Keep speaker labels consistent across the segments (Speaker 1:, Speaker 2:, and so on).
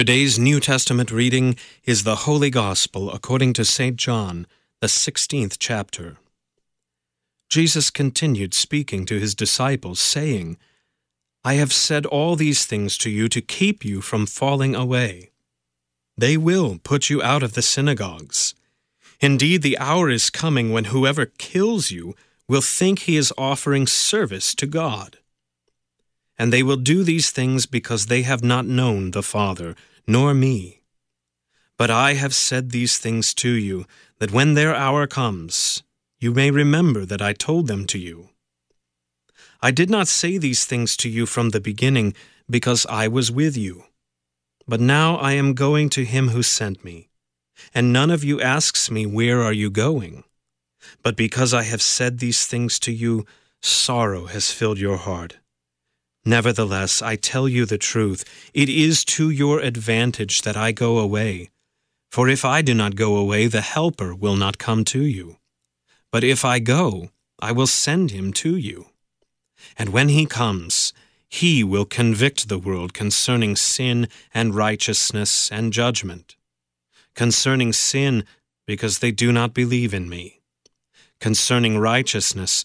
Speaker 1: Today's New Testament reading is the Holy Gospel according to St. John, the 16th chapter. Jesus continued speaking to his disciples, saying, I have said all these things to you to keep you from falling away. They will put you out of the synagogues. Indeed, the hour is coming when whoever kills you will think he is offering service to God. And they will do these things because they have not known the Father, nor me. But I have said these things to you, that when their hour comes, you may remember that I told them to you. I did not say these things to you from the beginning, because I was with you. But now I am going to him who sent me, and none of you asks me, Where are you going? But because I have said these things to you, sorrow has filled your heart. Nevertheless, I tell you the truth, it is to your advantage that I go away. For if I do not go away, the Helper will not come to you. But if I go, I will send him to you. And when he comes, he will convict the world concerning sin and righteousness and judgment. Concerning sin, because they do not believe in me. Concerning righteousness,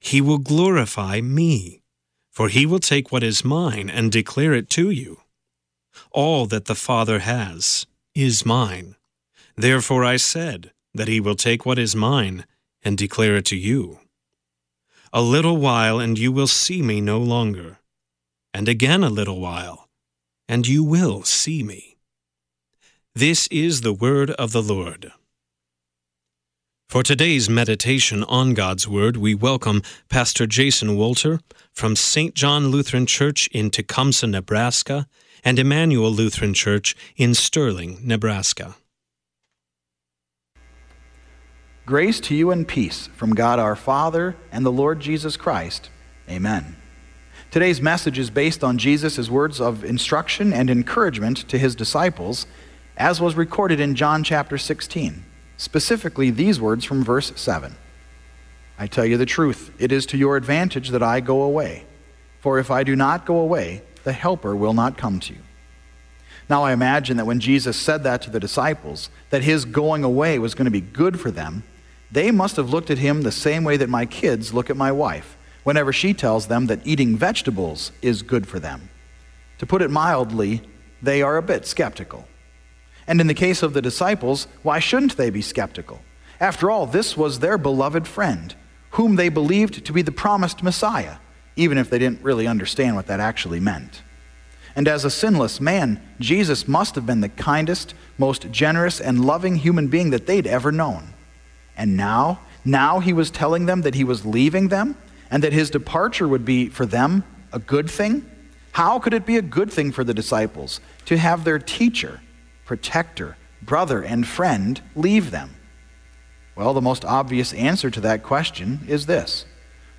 Speaker 1: he will glorify me, for he will take what is mine and declare it to you. All that the Father has is mine. Therefore I said that he will take what is mine and declare it to you. A little while, and you will see me no longer. And again a little while, and you will see me. This is the word of the Lord. For today's meditation on God's Word, we welcome Pastor Jason Wolter from St. John Lutheran Church in Tecumseh, Nebraska, and Emmanuel Lutheran Church in Sterling, Nebraska.
Speaker 2: Grace to you and peace from God our Father and the Lord Jesus Christ. Amen. Today's message is based on Jesus' words of instruction and encouragement to his disciples, as was recorded in John chapter 16 specifically these words from verse 7 I tell you the truth, it is to your advantage that I go away. For if I do not go away, the Helper will not come to you. Now I imagine that when Jesus said that to the disciples, that his going away was going to be good for them, they must have looked at him the same way that my kids look at my wife whenever she tells them that eating vegetables is good for them. To put it mildly, they are a bit skeptical. And in the case of the disciples, why shouldn't they be skeptical? After all, this was their beloved friend, whom they believed to be the promised Messiah, even if they didn't really understand what that actually meant. And as a sinless man, Jesus must have been the kindest, most generous, and loving human being that they'd ever known. And now, now he was telling them that he was leaving them and that his departure would be for them a good thing? How could it be a good thing for the disciples to have their teacher, protector, brother, and friend leave them? Well, the most obvious answer to that question is this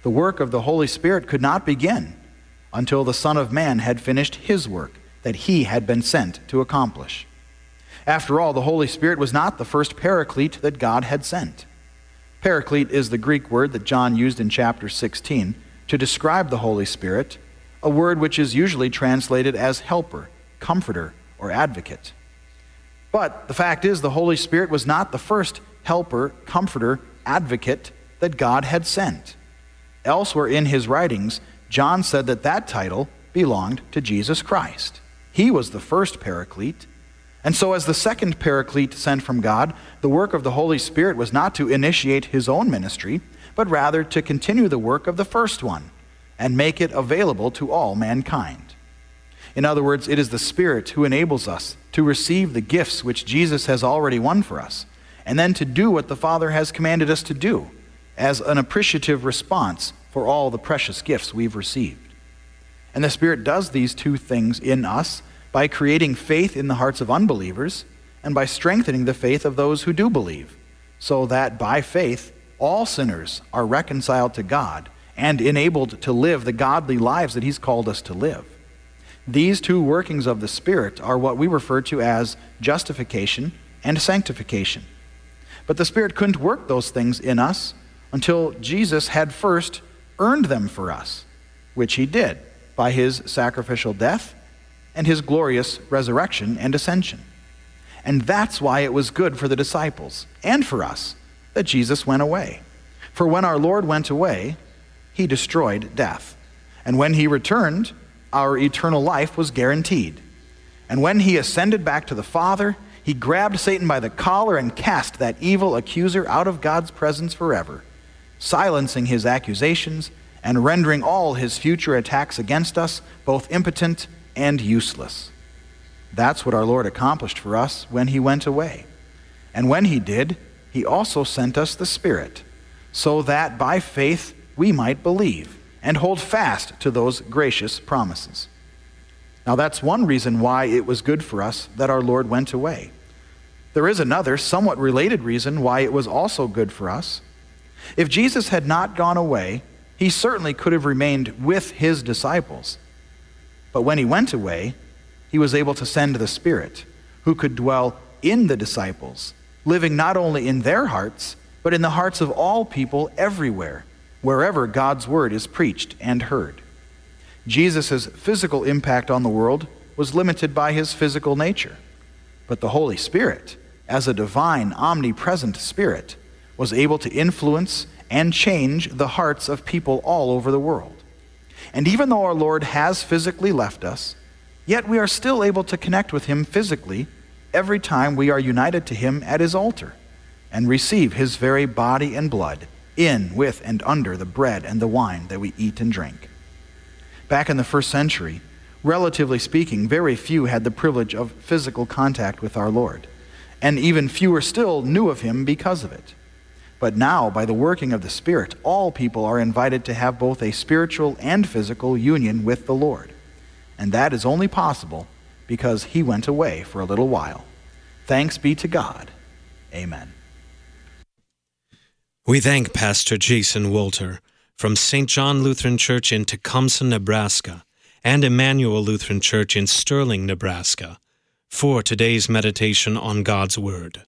Speaker 2: the work of the Holy Spirit could not begin until the Son of Man had finished his work that he had been sent to accomplish. After all, the Holy Spirit was not the first paraclete that God had sent. Paraclete is the Greek word that John used in chapter 16 to describe the Holy Spirit, a word which is usually translated as helper, comforter, or advocate. But the fact is, the Holy Spirit was not the first helper, comforter, advocate that God had sent. Elsewhere in his writings, John said that that title belonged to Jesus Christ. He was the first paraclete. And so, as the second paraclete sent from God, the work of the Holy Spirit was not to initiate his own ministry, but rather to continue the work of the first one and make it available to all mankind. In other words, it is the Spirit who enables us to receive the gifts which Jesus has already won for us, and then to do what the Father has commanded us to do as an appreciative response for all the precious gifts we've received. And the Spirit does these two things in us by creating faith in the hearts of unbelievers and by strengthening the faith of those who do believe, so that by faith all sinners are reconciled to God and enabled to live the godly lives that He's called us to live. These two workings of the Spirit are what we refer to as justification and sanctification. But the Spirit couldn't work those things in us until Jesus had first earned them for us, which He did by His sacrificial death and his glorious resurrection and ascension. And that's why it was good for the disciples and for us that Jesus went away. For when our Lord went away, he destroyed death. And when he returned, our eternal life was guaranteed. And when he ascended back to the Father, he grabbed Satan by the collar and cast that evil accuser out of God's presence forever, silencing his accusations and rendering all his future attacks against us both impotent and useless. That's what our Lord accomplished for us when he went away. And when he did, he also sent us the Spirit, so that by faith we might believe and hold fast to those gracious promises. Now, that's one reason why it was good for us that our Lord went away. There is another, somewhat related reason why it was also good for us. If Jesus had not gone away, he certainly could have remained with his disciples but when he went away, he was able to send the Spirit, who could dwell in the disciples, living not only in their hearts, but in the hearts of all people everywhere, wherever God's word is preached and heard. Jesus' physical impact on the world was limited by his physical nature, but the Holy Spirit, as a divine, omnipresent Spirit, was able to influence and change the hearts of people all over the world. And even though our Lord has physically left us, yet we are still able to connect with Him physically every time we are united to Him at His altar and receive His very body and blood in, with, and under the bread and the wine that we eat and drink. Back in the first century, relatively speaking, very few had the privilege of physical contact with our Lord, and even fewer still knew of Him because of it. But now, by the working of the Spirit, all people are invited to have both a spiritual and physical union with the Lord. And that is only possible because he went away for a little while. Thanks be to God. Amen.
Speaker 1: We thank Pastor Jason Walter from St. John Lutheran Church in Tecumseh, Nebraska, and Emmanuel Lutheran Church in Sterling, Nebraska, for today's meditation on God's Word.